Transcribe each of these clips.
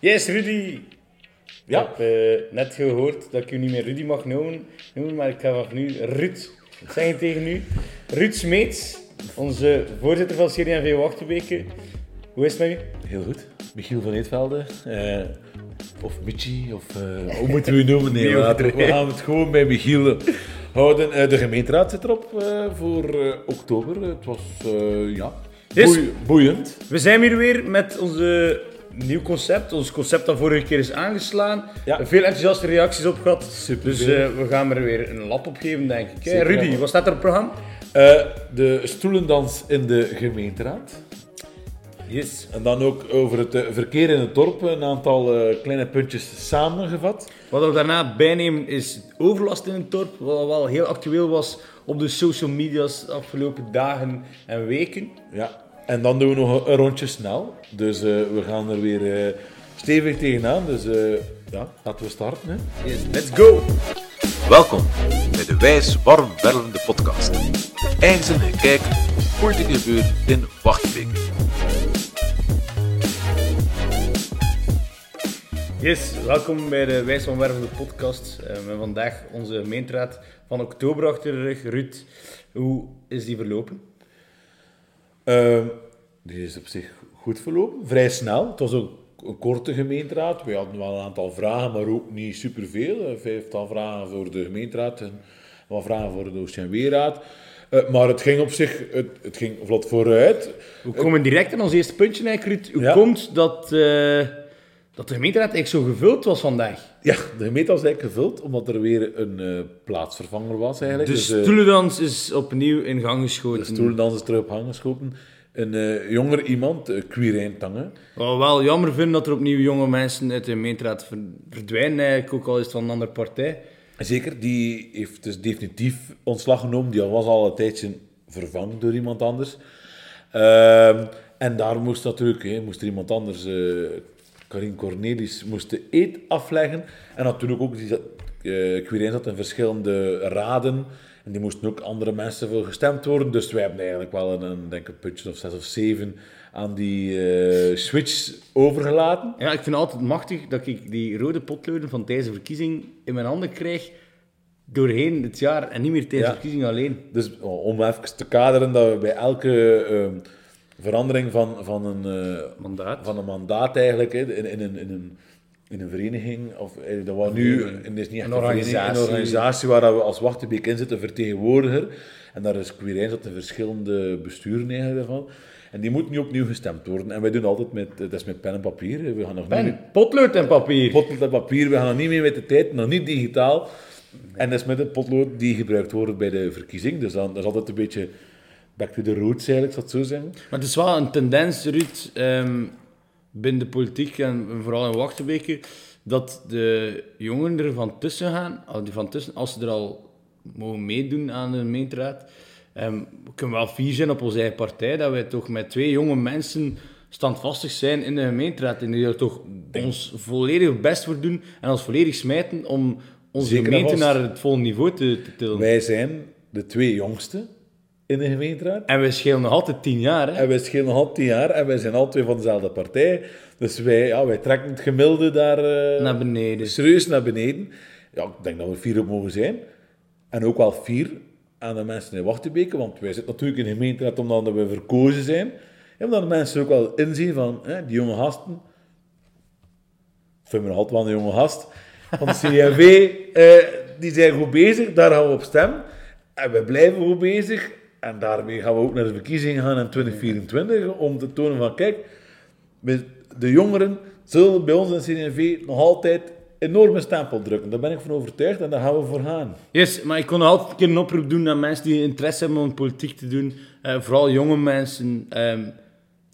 Yes, Rudy. Ja. Ik heb eh, net gehoord dat ik u niet meer Rudy mag noemen, maar ik ga vanaf nu Ruud zeggen tegen u. Ruud Smeets, onze voorzitter van CD&V Wachtenbeke. Hoe is het met u? Heel goed. Michiel van Eetvelde. eh, of Michi, of eh, hoe moeten we u noemen? Nee, we, gaan het gewoon bij Michiel houden. De gemeenteraad zit erop voor oktober. Het was, ja, boeiend. We zijn hier weer met onze nieuw concept. Ons concept dat vorige keer is aangeslaan. Ja. Veel enthousiaste reacties op gehad. Super Dus eh, we gaan er weer een lap op geven, denk ik. Zeker, Rudy, ja. wat staat er op het programma? Eh, de stoelendans in de gemeenteraad. Yes. En dan ook over het eh, verkeer in het dorp een aantal kleine puntjes samengevat. Wat we daarna bijnemen is overlast in het dorp, wat wel heel actueel was op de social media's de afgelopen dagen en weken. Ja, en dan doen we nog een, rondje snel. Dus eh, we gaan er weer eh, stevig tegenaan. Dus eh, ja, laten we starten. Hè. Yes, let's go! Welkom bij de Wijs Warm Wervende podcast. Einzen en kijken politiek gebeuren in Wachtbeek. Yes, welkom bij de Wijs van Wervende podcast. Eh, met vandaag onze gemeenteraad van oktober achter de rug. Ruud, hoe is die verlopen? Ehm, die is op zich goed verlopen, vrij snel. Het was ook een korte gemeenteraad. We hadden wel een aantal vragen, maar ook niet superveel. Een vijftal vragen voor de gemeenteraad en wat vragen voor de Oost- en Weerraad. Eh, maar het ging op zich het, het ging vlot vooruit. We komen direct aan ons eerste puntje eigenlijk, Ruud. Hoe Ja. komt dat, eh, dat de gemeenteraad eigenlijk zo gevuld was vandaag? Ja, de gemeente was eigenlijk gevuld, omdat er weer een eh, plaatsvervanger was eigenlijk. De Dus, eh, stoelendans is opnieuw in gang geschoten. De stoelendans is terug op gang geschoten. Een eh, jonger iemand, uh, Quirijn Tange. Wat we wel jammer vinden dat er opnieuw jonge mensen uit de gemeenteraad ver- verdwijnen, eigenlijk, ook al is het van een andere partij. Zeker, die heeft dus definitief ontslag genomen. Die was al een tijdje vervangen door iemand anders. Ehm, en daar moest natuurlijk, hè, moest er iemand anders, eh Karin Cornelis, moest de eet afleggen. En natuurlijk ook, die eh, Quirijn zat in verschillende raden. En die moesten ook andere mensen voor gestemd worden. Dus wij hebben eigenlijk wel een, een denk een puntje of zes of zeven aan die eh, switch overgelaten. Ja, ik vind het altijd machtig dat ik die rode potloden van tijdens de verkiezing in mijn handen krijg doorheen het jaar en niet meer tijdens Ja. de verkiezing alleen. Dus om even te kaderen dat we bij elke ehm, verandering van, van, een, eh, Mandaat. van een mandaat eigenlijk hè, in, in, een, in, een, in een vereniging, of eh, dat was nu het is niet echt Een organisatie. een organisatie waar we als Wachtenbeek in zitten, vertegenwoordiger. En daar is Quirijn zat in verschillende besturen eigenlijk daarvan. En die moet nu opnieuw gestemd worden. En wij doen altijd met, dat is met pen en papier. We gaan nog niet Pen, potlood en papier. potlood en papier. We gaan nog niet mee met de tijd, nog niet digitaal. En dat is met een potlood die gebruikt wordt bij de verkiezing. Dus dan, dat is altijd een beetje back to the roots eigenlijk, zou het zo zeggen. Maar het is wel een tendens, Ruud, ehm, binnen de politiek en vooral in Wachtenbeke, dat de jongeren er van tussen gaan, die van tussen, als ze er al mogen meedoen aan de gemeenteraad. Ehm, we kunnen wel fier zijn op onze eigen partij, dat wij toch met twee jonge mensen standvastig zijn in de gemeenteraad en die er toch ons volledig best voor doen en ons volledig smijten om onze Zeker gemeente naar het volgende niveau te, te tillen. Wij zijn de twee jongsten in de gemeenteraad. En we schelen nog altijd tien jaar, hè? En wij schelen nog al tien jaar en wij zijn al twee van dezelfde partij. Dus wij, ja, wij trekken het gemiddelde daar eh, Naar beneden. serieus naar beneden. Ja, ik denk dat we fier op mogen zijn. En ook wel fier aan de mensen in Wachtenbeke, want wij zitten natuurlijk in de gemeenteraad omdat we verkozen zijn. En omdat de mensen ook wel inzien van, hè, die jonge gasten, ik vind me nog altijd wel een jonge gast, van de CNV, eh, die zijn goed bezig, daar gaan we op stemmen. En we blijven goed bezig. En daarmee gaan we ook naar de verkiezingen gaan in 2024, om te tonen van, kijk, de jongeren zullen bij ons in CNV nog altijd enorme stempel drukken. Daar ben ik van overtuigd en daar gaan we voor gaan. Yes, maar ik kon altijd een keer een oproep doen aan mensen die interesse hebben om politiek te doen. Eh, vooral jonge mensen. Ehm,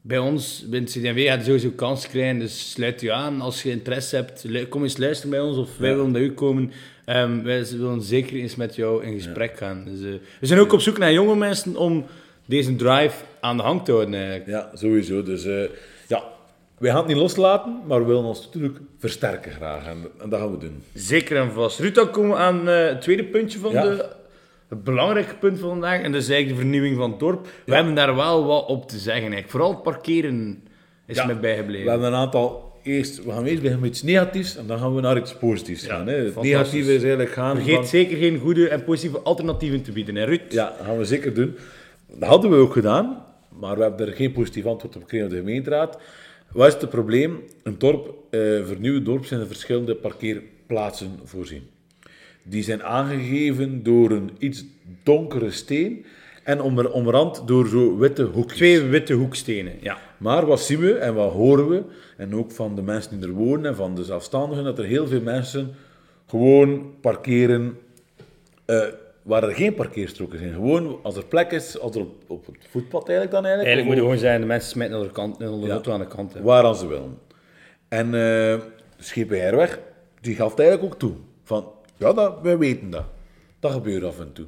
bij ons, bij het CDMW, gaat sowieso kans krijgen. Dus sluit je aan als je interesse hebt. Kom eens luisteren bij ons of wij willen bij u komen. Ehm, wij willen zeker eens met jou in gesprek gaan. Dus, eh, we zijn ook op zoek naar jonge mensen om deze drive aan de hand te houden. Eigenlijk. Ja, sowieso. Dus eh, ja, wij gaan het niet loslaten, maar we willen ons natuurlijk versterken graag. En, en dat gaan we doen. Zeker en vast. Ruud, dan komen we aan eh, het tweede puntje van Ja. de... Het belangrijke punt van vandaag, en dat is eigenlijk de vernieuwing van het dorp. We hebben daar wel wat op te zeggen. Eigenlijk. Vooral het parkeren is mij We bijgebleven. hebben een aantal eerst, we gaan eerst beginnen met iets negatiefs en dan gaan we naar iets positiefs gaan. Hè. Het negatieve is eigenlijk gaan Vergeet van- zeker geen goede en positieve alternatieven te bieden. Hè, Ruud? Ja, dat gaan we zeker doen. Dat hadden we ook gedaan, maar we hebben er geen positief antwoord op gekregen op de gemeenteraad. Wat is het probleem? Een dorp, eh vernieuwd dorp, zijn er verschillende parkeerplaatsen voorzien. Die zijn aangegeven door een iets donkere steen en onder, omrand door zo witte hoekjes. Twee witte hoekstenen, ja. Maar wat zien we en wat horen we, en ook van de mensen die er wonen en van de zelfstandigen, dat er heel veel mensen gewoon parkeren eh, waar er geen parkeerstroken zijn. Gewoon als er plek is, als er op, op het voetpad eigenlijk dan eigenlijk. Eigenlijk moet het gewoon zijn, de mensen smijten naar de, kant, naar de Ja. auto aan de kant. Hè. waar als ze willen. En de schepen Herweg, die gaf het eigenlijk ook toe. Van, ja, dat, wij weten dat. Dat gebeurt af en toe.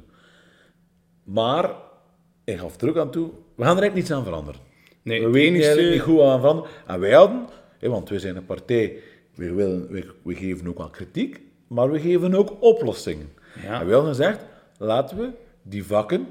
Maar, hij gaf er ook aan toe, we gaan er eigenlijk niets aan veranderen. Nee, we weten eigenlijk niet goed aan veranderen. En wij hadden, hè, want wij zijn een partij, we, willen, we, we geven ook wel kritiek, maar we geven ook oplossingen. Ja. En wij hadden gezegd, laten we die vakken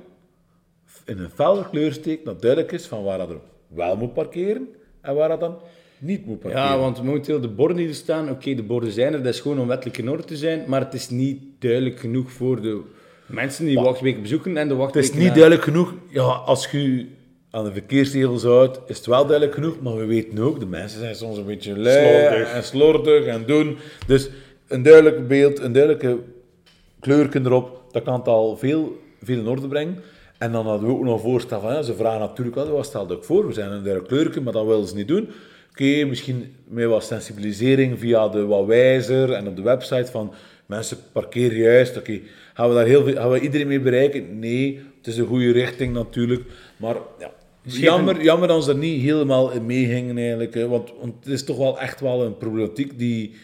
in een felle kleur steken, dat duidelijk is van waar dat er wel moet parkeren en waar dat dan niet moet parkeren. Ja, want momenteel de borden die er staan, oké, de borden zijn er, dat is gewoon om wettelijk in orde te zijn, maar het is niet duidelijk genoeg voor de mensen die wachtweken bezoeken en de Het wachtweken... is niet duidelijk genoeg. Ja, als je aan de verkeersregels houdt, is het wel duidelijk genoeg. Maar we weten ook, de mensen zijn soms een beetje lui Slordig. en slordig en doen. Dus een duidelijk beeld, een duidelijke kleurken erop, dat kan het al veel, veel in orde brengen. En dan hadden we ook nog een voorstel van, ja, ze vragen natuurlijk wel, wat stelde ik voor? We zijn een duidelijk kleurken, maar dat willen ze niet doen. Oké, misschien met wat sensibilisering via de wat wijzer en op de website van mensen parkeren juist. Oké, gaan we daar heel veel, gaan we iedereen mee bereiken? Nee, het is een goede richting natuurlijk. Maar ja, jammer, jammer dat ze er niet helemaal in meegingen eigenlijk. Hè, want, want het is toch wel echt wel een problematiek die,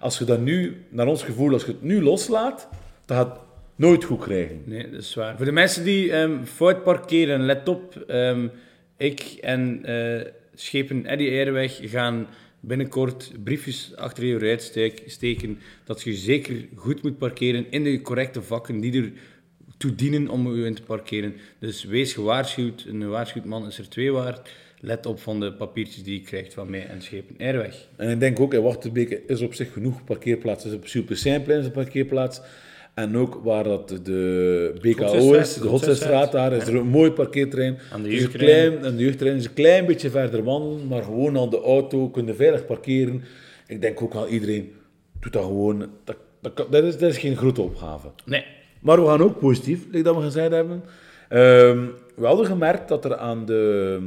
als je dat nu, naar ons gevoel, als je het nu loslaat, dat gaat nooit goed krijgen. Nee, dat is waar. Voor de mensen die ehm, fout parkeren, let op. ehm, ik en eh, schepen Eddy Eirweg gaan binnenkort briefjes achter je ruit steken dat je zeker goed moet parkeren in de correcte vakken die er toe dienen om u in te parkeren. Dus wees gewaarschuwd. Een gewaarschuwd man is er twee waard. Let op van de papiertjes die je krijgt van mij en schepen Eirweg. En ik denk ook, in is op zich genoeg parkeerplaatsen. Er is op Superseinplein is een parkeerplaats. En ook waar dat de BKO is, de Godsdienststraat, daar is er een mooi parkeerterrein. Aan de jeugdterrein. klein, aan de jeugdterrein is een klein beetje verder wandelen, maar gewoon aan de auto kunnen veilig parkeren. Ik denk ook wel iedereen doet dat gewoon. Dat, dat, kan- dat, is, dat is geen grote opgave. Nee. Maar we gaan ook positief, like dat we gezegd hebben. Ehm, we hadden gemerkt dat er aan de,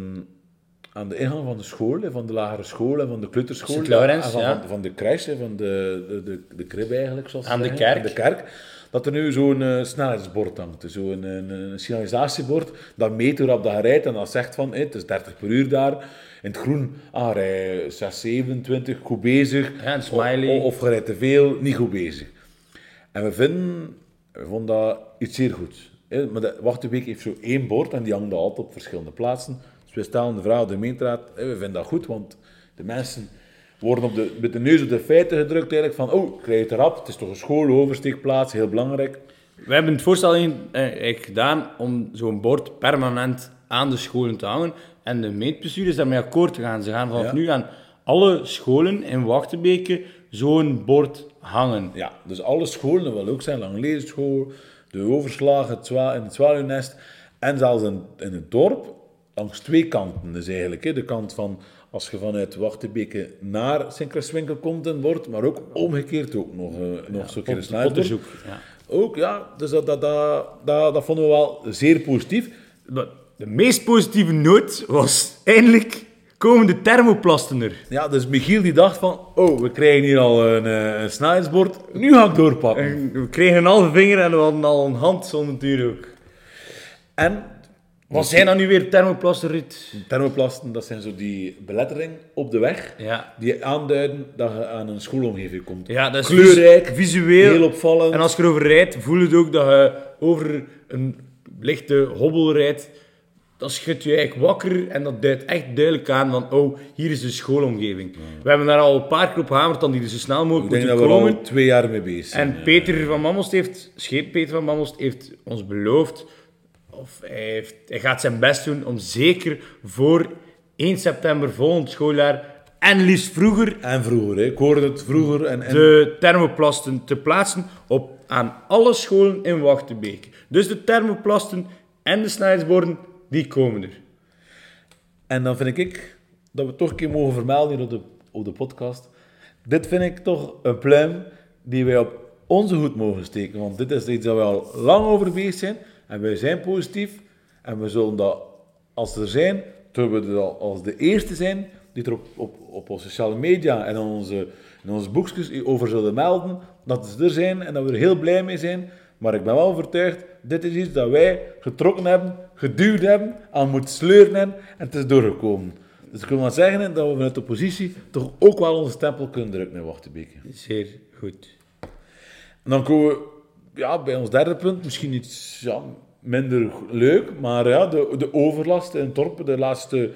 aan de ingang van de school, van de lagere school en van de kleuterschool, van, ja. van, van de crash, van de, de, de, de crib eigenlijk, zoals Aan de zeggen, kerk. aan de kerk, dat er nu zo'n eh, snelheidsbord hangt. Zo'n een, een signalisatiebord, dat meet hoe rap dat je rijdt en dat zegt van, het is 30 per uur daar. In het groen, ah, rij 6, 27, goed bezig. Smiley. Of, of je rijdt te veel, niet goed bezig. En we vinden, we vonden dat iets zeer goeds. hè. Maar de Wachtenbeek heeft zo één bord en die hangt altijd op verschillende plaatsen. Dus we stellen de vraag aan de gemeenteraad, we vinden dat goed, want de mensen worden op de, met de neus op de feiten gedrukt eigenlijk van, oh, krijg je het erop, het is toch een school, oversteekplaats, heel belangrijk. We hebben het voorstel in, eh, eigenlijk gedaan om zo'n bord permanent aan de scholen te hangen. En de gemeentbestuur is daarmee akkoord gegaan. Ze gaan vanaf Ja. nu aan alle scholen in Wachtenbeke zo'n bord hangen. Ja, dus alle scholen, dat wil ook zijn, Langleerschool, de Overslag, het Zwa in het Zwaluwnest en zelfs in, in het dorp, langs twee kanten dus eigenlijk. Hè. De kant van, als je vanuit Wachtenbeke naar Sint-Christwinkel komt en wordt, maar ook omgekeerd ook nog, eh nog zo'n keer een. Potterzoek. Ja. Ook, ja, dus dat, dat, dat, dat, dat vonden we wel zeer positief. Maar De meest positieve noot was eindelijk komen de thermoplasten er. Ja, dus Michiel die dacht van, oh, we krijgen hier al een, eh, een snelheidsbord, nu ga ik doorpakken. En we kregen een halve vinger en we hadden al een hand zonder duur ook. En Wat zijn dan nu weer thermoplasten, Ruud? thermoplasten, dat zijn zo die belettering op de weg, Ja. die aanduiden dat je aan een schoolomgeving komt. Ja, dat is Kleurrijk, vis- visueel. heel opvallend. En als je erover rijdt, voel je het ook dat je over een lichte hobbel rijdt. Dat schudt je eigenlijk wakker en dat duidt echt duidelijk aan van, oh, hier is de schoolomgeving. We hebben daar al een paar keer op gehamerd dan die er zo snel ik mogelijk denk moeten dat we er komen. al twee jaar mee bezig zijn. En. Peter van Mammost heeft, scheep Peter van Mammost heeft ons beloofd, of hij, heeft, hij gaat zijn best doen om zeker voor 1 september volgend schooljaar en liefst vroeger En vroeger, hè. ik hoorde het vroeger. En, en de thermoplasten te plaatsen op, aan alle scholen in Wachtenbeek. Dus de thermoplasten en de snijdsborden, die komen er. En dan vind ik dat we toch een keer mogen vermelden hier op de, op de podcast. Dit vind ik toch een pluim die wij op onze hoed mogen steken. Want dit is iets dat we al lang over bezig zijn. En wij zijn positief. En we zullen dat, als er zijn, zullen we dat als de eerste zijn die er op, op, op onze sociale media en in onze, in onze boekjes over zullen melden. Dat ze er zijn en dat we er heel blij mee zijn. Maar ik ben wel overtuigd, dit is iets dat wij getrokken hebben, geduwd hebben, aan moeten sleuren hebben en het is doorgekomen. Dus ik wil maar zeggen dat we vanuit de oppositie toch ook wel onze stempel kunnen drukken in Wachtenbeke. Zeer goed. En dan komen we ja, bij ons derde punt, misschien iets ja, minder leuk, maar ja, de, de overlast in Torpen, de laatste...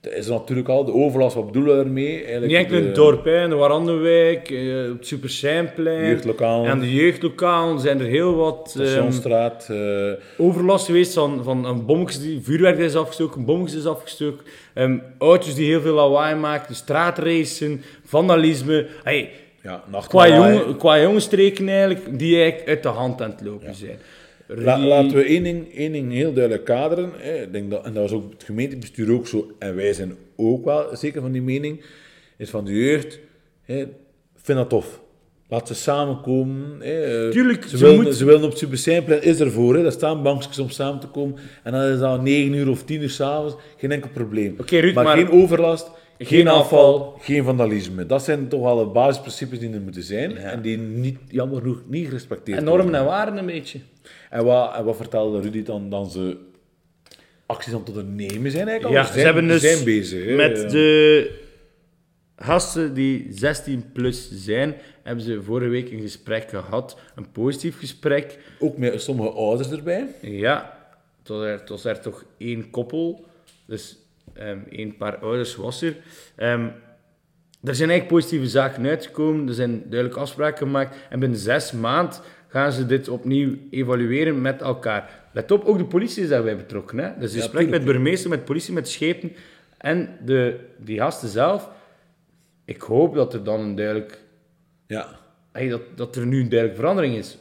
Dat is natuurlijk al de overlast, wat bedoelen we daarmee? Eigenlijk Niet enkel in het dorp, hè, in de Warandenwijk, eh, op het. En de jeugdlokalen zijn er heel wat ehm, eh, overlast geweest van, van een bommetjes die, vuurwerk is afgestoken, bommetjes is afgestoken, ehm, auto's die heel veel lawaai maken, straatracen, vandalisme. Hey, ja, qua, jong, qua jongstreken eigenlijk, die eigenlijk uit de hand aan het lopen zijn. La- laten we één ding, één ding heel duidelijk kaderen. Hè. Ik denk dat, en dat was ook het gemeentebestuur ook zo, en wij zijn ook wel zeker van die mening, is van de jeugd, hè, vind dat tof. Laat ze samenkomen. Hè. Tuurlijk, ze, ze willen, moet- ze willen op het Superseinplein, is ervoor. Hè. Daar staan bankjes om samen te komen. En dan is dat 9 uur of 10 uur s'avonds, geen enkel probleem. Oké, Ruud, maar, maar- geen overlast, geen, afval, geen vandalisme. Dat zijn toch wel de basisprincipes die er moeten zijn. En die niet, jammer genoeg niet gerespecteerd en worden. normen en waarden een beetje. En wat, en wat vertelde Rudy dan, dan ze acties aan het ondernemen zijn eigenlijk? al? Ja, Ze zijn, hebben dus zijn bezig. met de gasten die 16 plus zijn, hebben ze vorige week een gesprek gehad. Een positief gesprek. Ook met sommige ouders erbij. Ja, het was er, het was er toch één koppel. Dus ehm één paar ouders was er. Ehm, er zijn eigenlijk positieve zaken uitgekomen. Er zijn duidelijke afspraken gemaakt. En binnen zes maanden gaan ze dit opnieuw evalueren met elkaar. Let op, ook de politie is daarbij betrokken. Hè? Dus je Ja, spreekt met burgemeester, met politie, met schepen en de, die gasten zelf. Ik hoop dat er dan een duidelijk... Ja, hey, dat, dat er nu een duidelijke verandering is.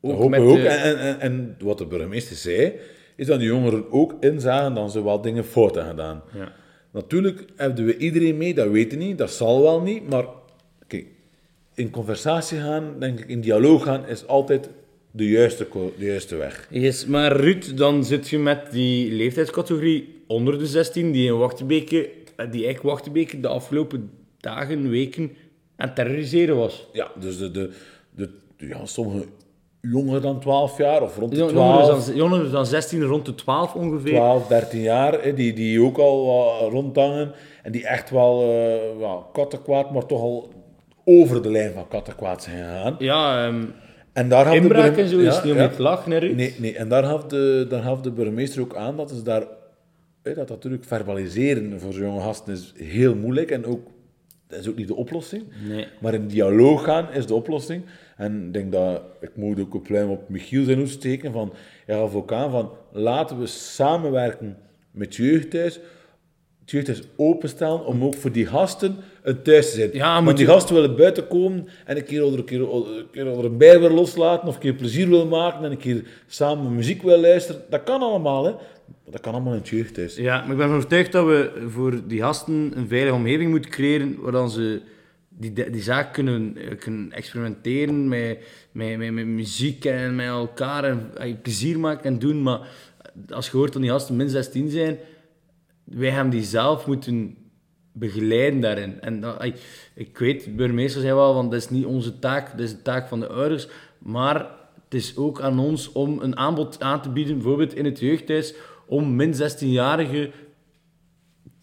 Ook hopen met we ook. de- en, en, en wat de burgemeester zei, is dat de jongeren ook inzagen dat ze wel dingen fout hebben gedaan. Ja. Natuurlijk hebben we iedereen mee, dat weten we niet, dat zal wel niet, maar kijk, in conversatie gaan, denk ik, in dialoog gaan, is altijd de juiste, de juiste weg. Yes, maar Ruud, dan zit je met die leeftijdscategorie onder de 16, die in Wachtenbeke, eh, die eigenlijk Wachtenbeke de afgelopen dagen, weken aan het terroriseren was. Ja, dus de, de, de, ja, sommige jonger dan 12 jaar of rond de Jonger 12, dan, jonger dan 16, rond de 12 ongeveer. 12, 13 jaar, die, die ook al wat rondhangen en die echt wel eh ja, kattenkwaad, maar toch al over de lijn van kattenkwaad zijn gegaan. Ja, ehm, En daar had de en zo is ja, niet om ja. lachen? Nee, nee, en daar gaf de, daar gaf de burgemeester ook aan dat ze daar, dat natuurlijk verbaliseren voor zo'n jonge gasten is heel moeilijk en ook, dat is ook niet de oplossing. Nee. Maar in dialoog gaan is de oplossing. En ik denk dat, ik moet ook een pluim op Michiel zijn hoed steken, van, aan van, laten we samenwerken met het jeugdhuis, het jeugdhuis openstellen om ook voor die gasten een thuis te zijn. Ja, Want die gasten willen buiten komen en een keer onder een keer, een keer onder een bij willen loslaten, of een keer plezier willen maken en een keer samen muziek willen luisteren. Dat kan allemaal, hè. Dat kan allemaal in het jeugdhuis. Ja, maar ik ben overtuigd dat we voor die gasten een veilige omgeving moeten creëren waar dan ze die, die zaak kunnen, eh, kunnen experimenteren met, met, met, met muziek en met elkaar en eh, plezier maken en doen. Maar als je hoort dat die gasten min 16 zijn, wij hebben die zelf moeten begeleiden daarin. En dat, ik, ik weet, burgemeester zei wel, want dat is niet onze taak, dat is de taak van de ouders. Maar het is ook aan ons om een aanbod aan te bieden, bijvoorbeeld in het jeugdhuis, om min 16-jarigen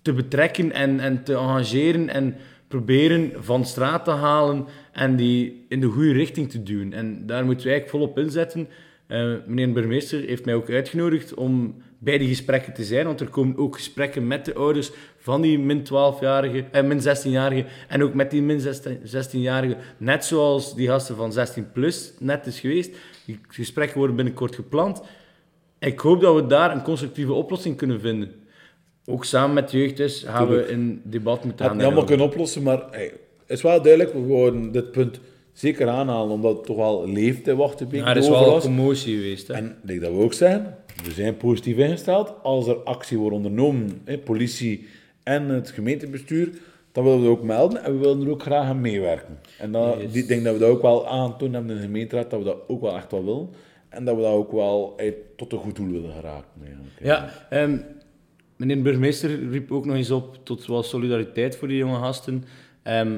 te betrekken en, en te engageren en proberen van straat te halen en die in de goede richting te duwen. En daar moeten wij eigenlijk volop inzetten. Eh, meneer de burgemeester heeft mij ook uitgenodigd om bij die gesprekken te zijn, want er komen ook gesprekken met de ouders van die min 12-jarigen, eh, min 16-jarigen en ook met die min 16-jarigen, net zoals die gasten van 16 plus net is geweest. Die gesprekken worden binnenkort gepland. Ik hoop dat we daar een constructieve oplossing kunnen vinden. ook samen met de jeugd is, gaan Tuurlijk. we in debat moeten Het gaan. niet allemaal kunnen oplossen, maar hey, het is wel duidelijk, we worden dit punt zeker aanhalen, omdat het toch wel leeft in Wachtenbeek. Ja, er is wel een commotie geweest. Hè. En ik denk dat we ook zeggen, we zijn positief ingesteld. Als er actie wordt ondernomen, hè, politie en het gemeentebestuur, dan willen we dat ook melden en we willen er ook graag aan meewerken. En dan, Yes. ik denk dat we dat ook wel aantonen hebben in de gemeenteraad, dat we dat ook wel echt wel willen. En dat we dat ook wel tot een goed doel willen geraken. Ja, ehm, meneer de burgemeester riep ook nog eens op tot wel solidariteit voor die jonge gasten. Ehm,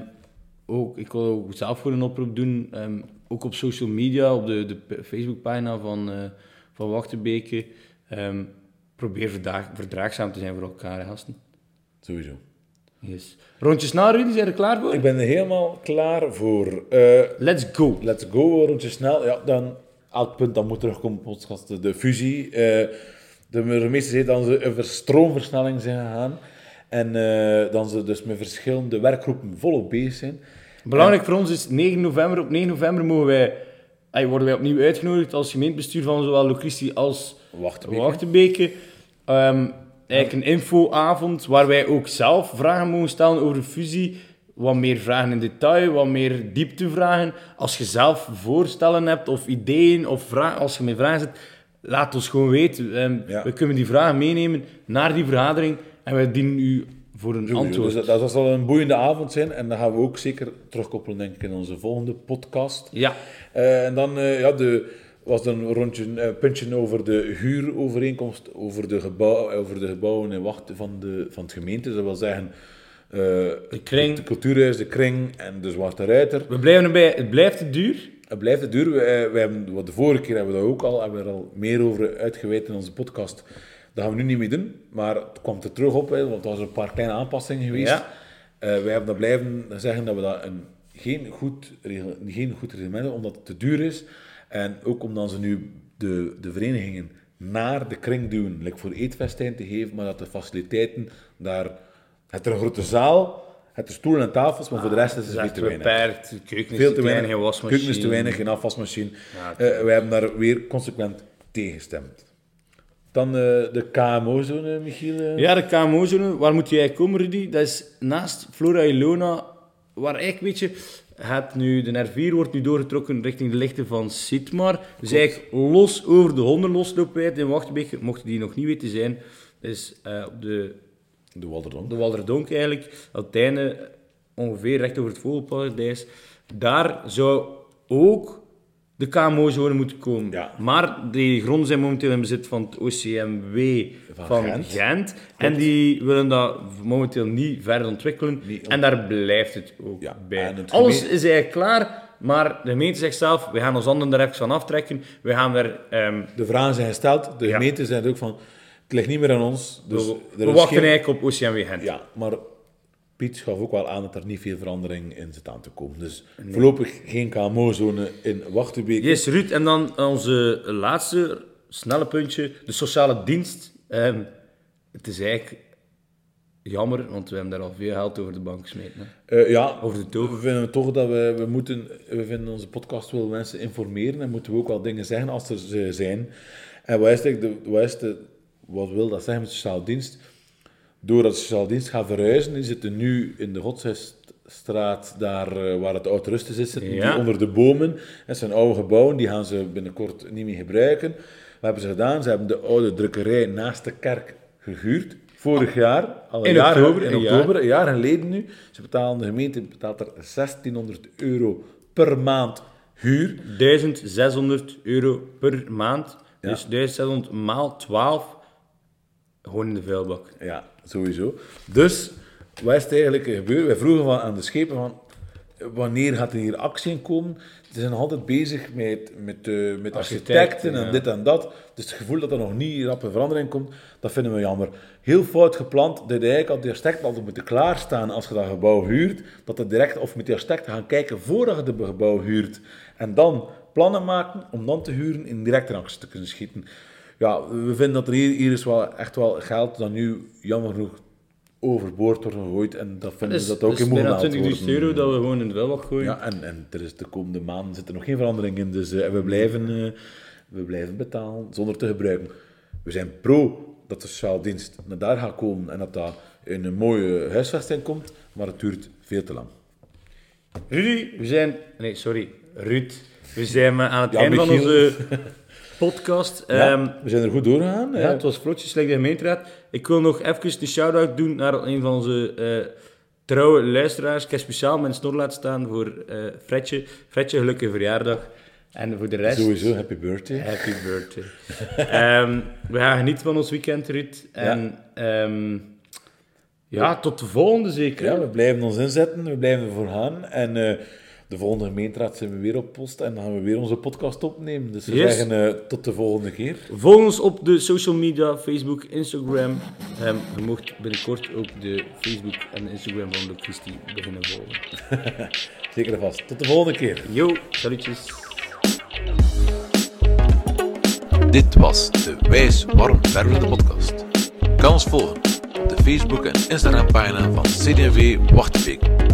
ook, ik wil ook zelf voor een oproep doen, ehm, ook op social media, op de, de Facebookpagina van, eh van Wachtenbeke. Ehm, probeer verdraag- verdraagzaam te zijn voor elkaar, hè, gasten. Sowieso. Yes. Rondjes na, Rudy, zijn er klaar voor? Ik ben er helemaal klaar voor. Eh, Let's go. Let's go, rondje snel. Ja, dan, elk punt dat moet terugkomen op gasten. De fusie. eh, de burgemeester zei dat ze een stroomversnelling zijn gegaan. En eh, dan ze dus met verschillende werkgroepen volop bezig zijn. Belangrijk voor ons is 9 november. Op 9 november mogen wij, worden wij opnieuw uitgenodigd als gemeentebestuur van zowel Lucristie als Wacht Wachtenbeke. Ehm eigenlijk een infoavond waar wij ook zelf vragen mogen stellen over de fusie. Wat meer vragen in detail, wat meer dieptevragen. Als je zelf voorstellen hebt of ideeën of vragen, als je met vragen zit, laat ons gewoon weten. Ehm, Ja. We kunnen die vragen meenemen naar die vergadering en wij dienen u voor een Sowieso. antwoord. Dus dat, dat zal een boeiende avond zijn. En dan gaan we ook zeker terugkoppelen denk ik, in onze volgende podcast. Ja, Eh, en dan eh, ja, de, was er een rondje, eh, puntje over de huurovereenkomst, over de, gebouw, over de gebouwen en wachten van, de, van het gemeente. Dat wil zeggen, de kring. het cultuurhuis, de kring en de Zwarte Ruiter. We blijven erbij, het blijft te duur. Het blijft het duur. We, we hebben, wat de vorige keer hebben we dat ook al, hebben we er al meer over uitgeweid in onze podcast. Dat gaan we nu niet meer doen, maar het kwam er terug op, hè, want er was een paar kleine aanpassingen geweest. Ja. Eh, wij hebben dat blijven zeggen dat we dat een, geen, goed regel, geen goed reglement hebben, omdat het te duur is. En ook omdat ze nu de, de verenigingen naar de kring duwen, like voor eetfestijn te geven, maar dat de faciliteiten daar... Het is een grote zaal, het is stoelen en tafels, maar voor de rest is Het het is veel echt te weinig. beperkt. De keuken is Veel te weinig. geen wasmachine. Keuken is te weinig, geen afwasmachine. Ja, Eh, wij hebben daar weer consequent tegengestemd. Dan eh, de KMO-zone, Michiel. eh. Ja, de KMO-zone, waar moet jij komen, Rudy? Dat is naast Flora Ilona, waar eigenlijk, weet je, het nu, de R4 wordt nu doorgetrokken richting de lichten van Sitmar. Dus eigenlijk los over de hondenlosloopwijd in Wachtenbeek, mochten die nog niet weten zijn, dat is eh, op de, De Walderdonk. de Walderdonk eigenlijk, het einde, ongeveer recht over het Vogelparadijs. Daar zou ook de KMO-zone moeten komen. Ja. Maar die gronden zijn momenteel in bezit van het OCMW Van van, Gent. Gent. En die willen dat momenteel niet verder ontwikkelen. Niet- en daar blijft het ook Ja, bij. het Alles gemeen- is eigenlijk klaar, maar de gemeente zegt zelf, we gaan ons handen er even van aftrekken. We gaan er... ehm, De vragen zijn gesteld. De Ja. gemeente zei ook van, het ligt niet meer aan ons. Dus we wachten geen- eigenlijk op OCMW Gent. Ja, maar Piet gaf ook wel aan dat er niet veel verandering in zit aan te komen. Dus voorlopig geen KMO-zone in Wachtenbeek. Yes, Ruud. En dan onze laatste snelle puntje, de sociale dienst. Ehm, het is eigenlijk jammer, want we hebben daar al veel geld over de bank gesmeten. Eh, ja, Over de toog. we vinden toch dat we, we moeten, we vinden onze podcast willen mensen informeren en moeten we ook wel dingen zeggen als er ze zijn. En wat is, het, de, wat, is de, wat wil dat zeggen met de sociale dienst? Doordat de sociale dienst gaat verhuizen, die zitten nu in de Godshuisstraat, daar eh, waar het oud rusten is, zitten Ja. die onder de bomen. Dat zijn oude gebouwen, die gaan ze binnenkort niet meer gebruiken. Wat hebben ze gedaan? Ze hebben de oude drukkerij naast de kerk gehuurd. Vorig jaar, al een In jaar, oktober, in een jaar. oktober, een jaar geleden nu. Ze betalen, de gemeente betaalt er 1600 euro per maand huur. 1600 euro per maand. Ja. Dus 1600 maal 12. Gewoon in de vuilbak. Ja, sowieso. Dus, wat is het eigenlijk gebeurd? Wij vroegen van, aan de schepen van, wanneer gaat er hier actie in komen? Ze zijn altijd bezig met, met, eh, met architecten, Architecten, en ja. dit en dat. Dus het gevoel dat er nog niet rap een verandering komt, dat vinden we jammer. Heel fout gepland, dat eigenlijk al de architecten altijd moeten klaarstaan als je dat gebouw huurt. Dat er direct, of met de architecten gaan kijken voordat je het gebouw huurt. En dan plannen maken om dan te huren in direct in actie te kunnen schieten. Ja, we vinden dat er hier, hier is wel echt wel geld dat nu jammer genoeg overboord wordt gegooid. En dat vinden Dus, we dat ook dus in moet bijna gehaald 20.000 worden. euro dat we gewoon in de vuilbak gooien. Ja, en, en er is de komende maanden zit er nog geen verandering in. Dus eh, we, blijven, eh, we blijven betalen zonder te gebruiken. We zijn pro dat de sociale dienst naar daar gaat komen en dat dat in een mooie huisvesting komt, maar het duurt veel te lang. Rudy, we zijn... Nee, sorry. Ruud. We zijn aan het Ja, einde van onze podcast. Ja, Ehm, we zijn er goed doorgegaan. Ja, het was vlotjes, slecht de gemeenteraad. Ik wil nog even de shout-out doen naar een van onze eh, trouwe luisteraars. Ik heb speciaal mijn snor laten staan voor eh Fredje. Fredje, gelukkige verjaardag. En voor de rest, Sowieso, happy birthday. happy birthday. Ehm, we gaan genieten van ons weekend, Ruud. En ja, ja tot de volgende zeker. Ja, we blijven ons inzetten, we blijven ervoor gaan. En eh, de volgende gemeenteraad zijn we weer op post en dan gaan we weer onze podcast opnemen. Dus we Yes. zeggen eh, tot de volgende keer. Volg ons op de social media, Facebook, Instagram. Ehm, je mocht binnenkort ook de Facebook en Instagram van de Christie beginnen volgen. Zeker en vast. Tot de volgende keer. Yo, salutjes. Dit was de Wijs Warm Wervende podcast. Kan ons volgen op de Facebook en Instagram pagina van CDV Wachtenbeek.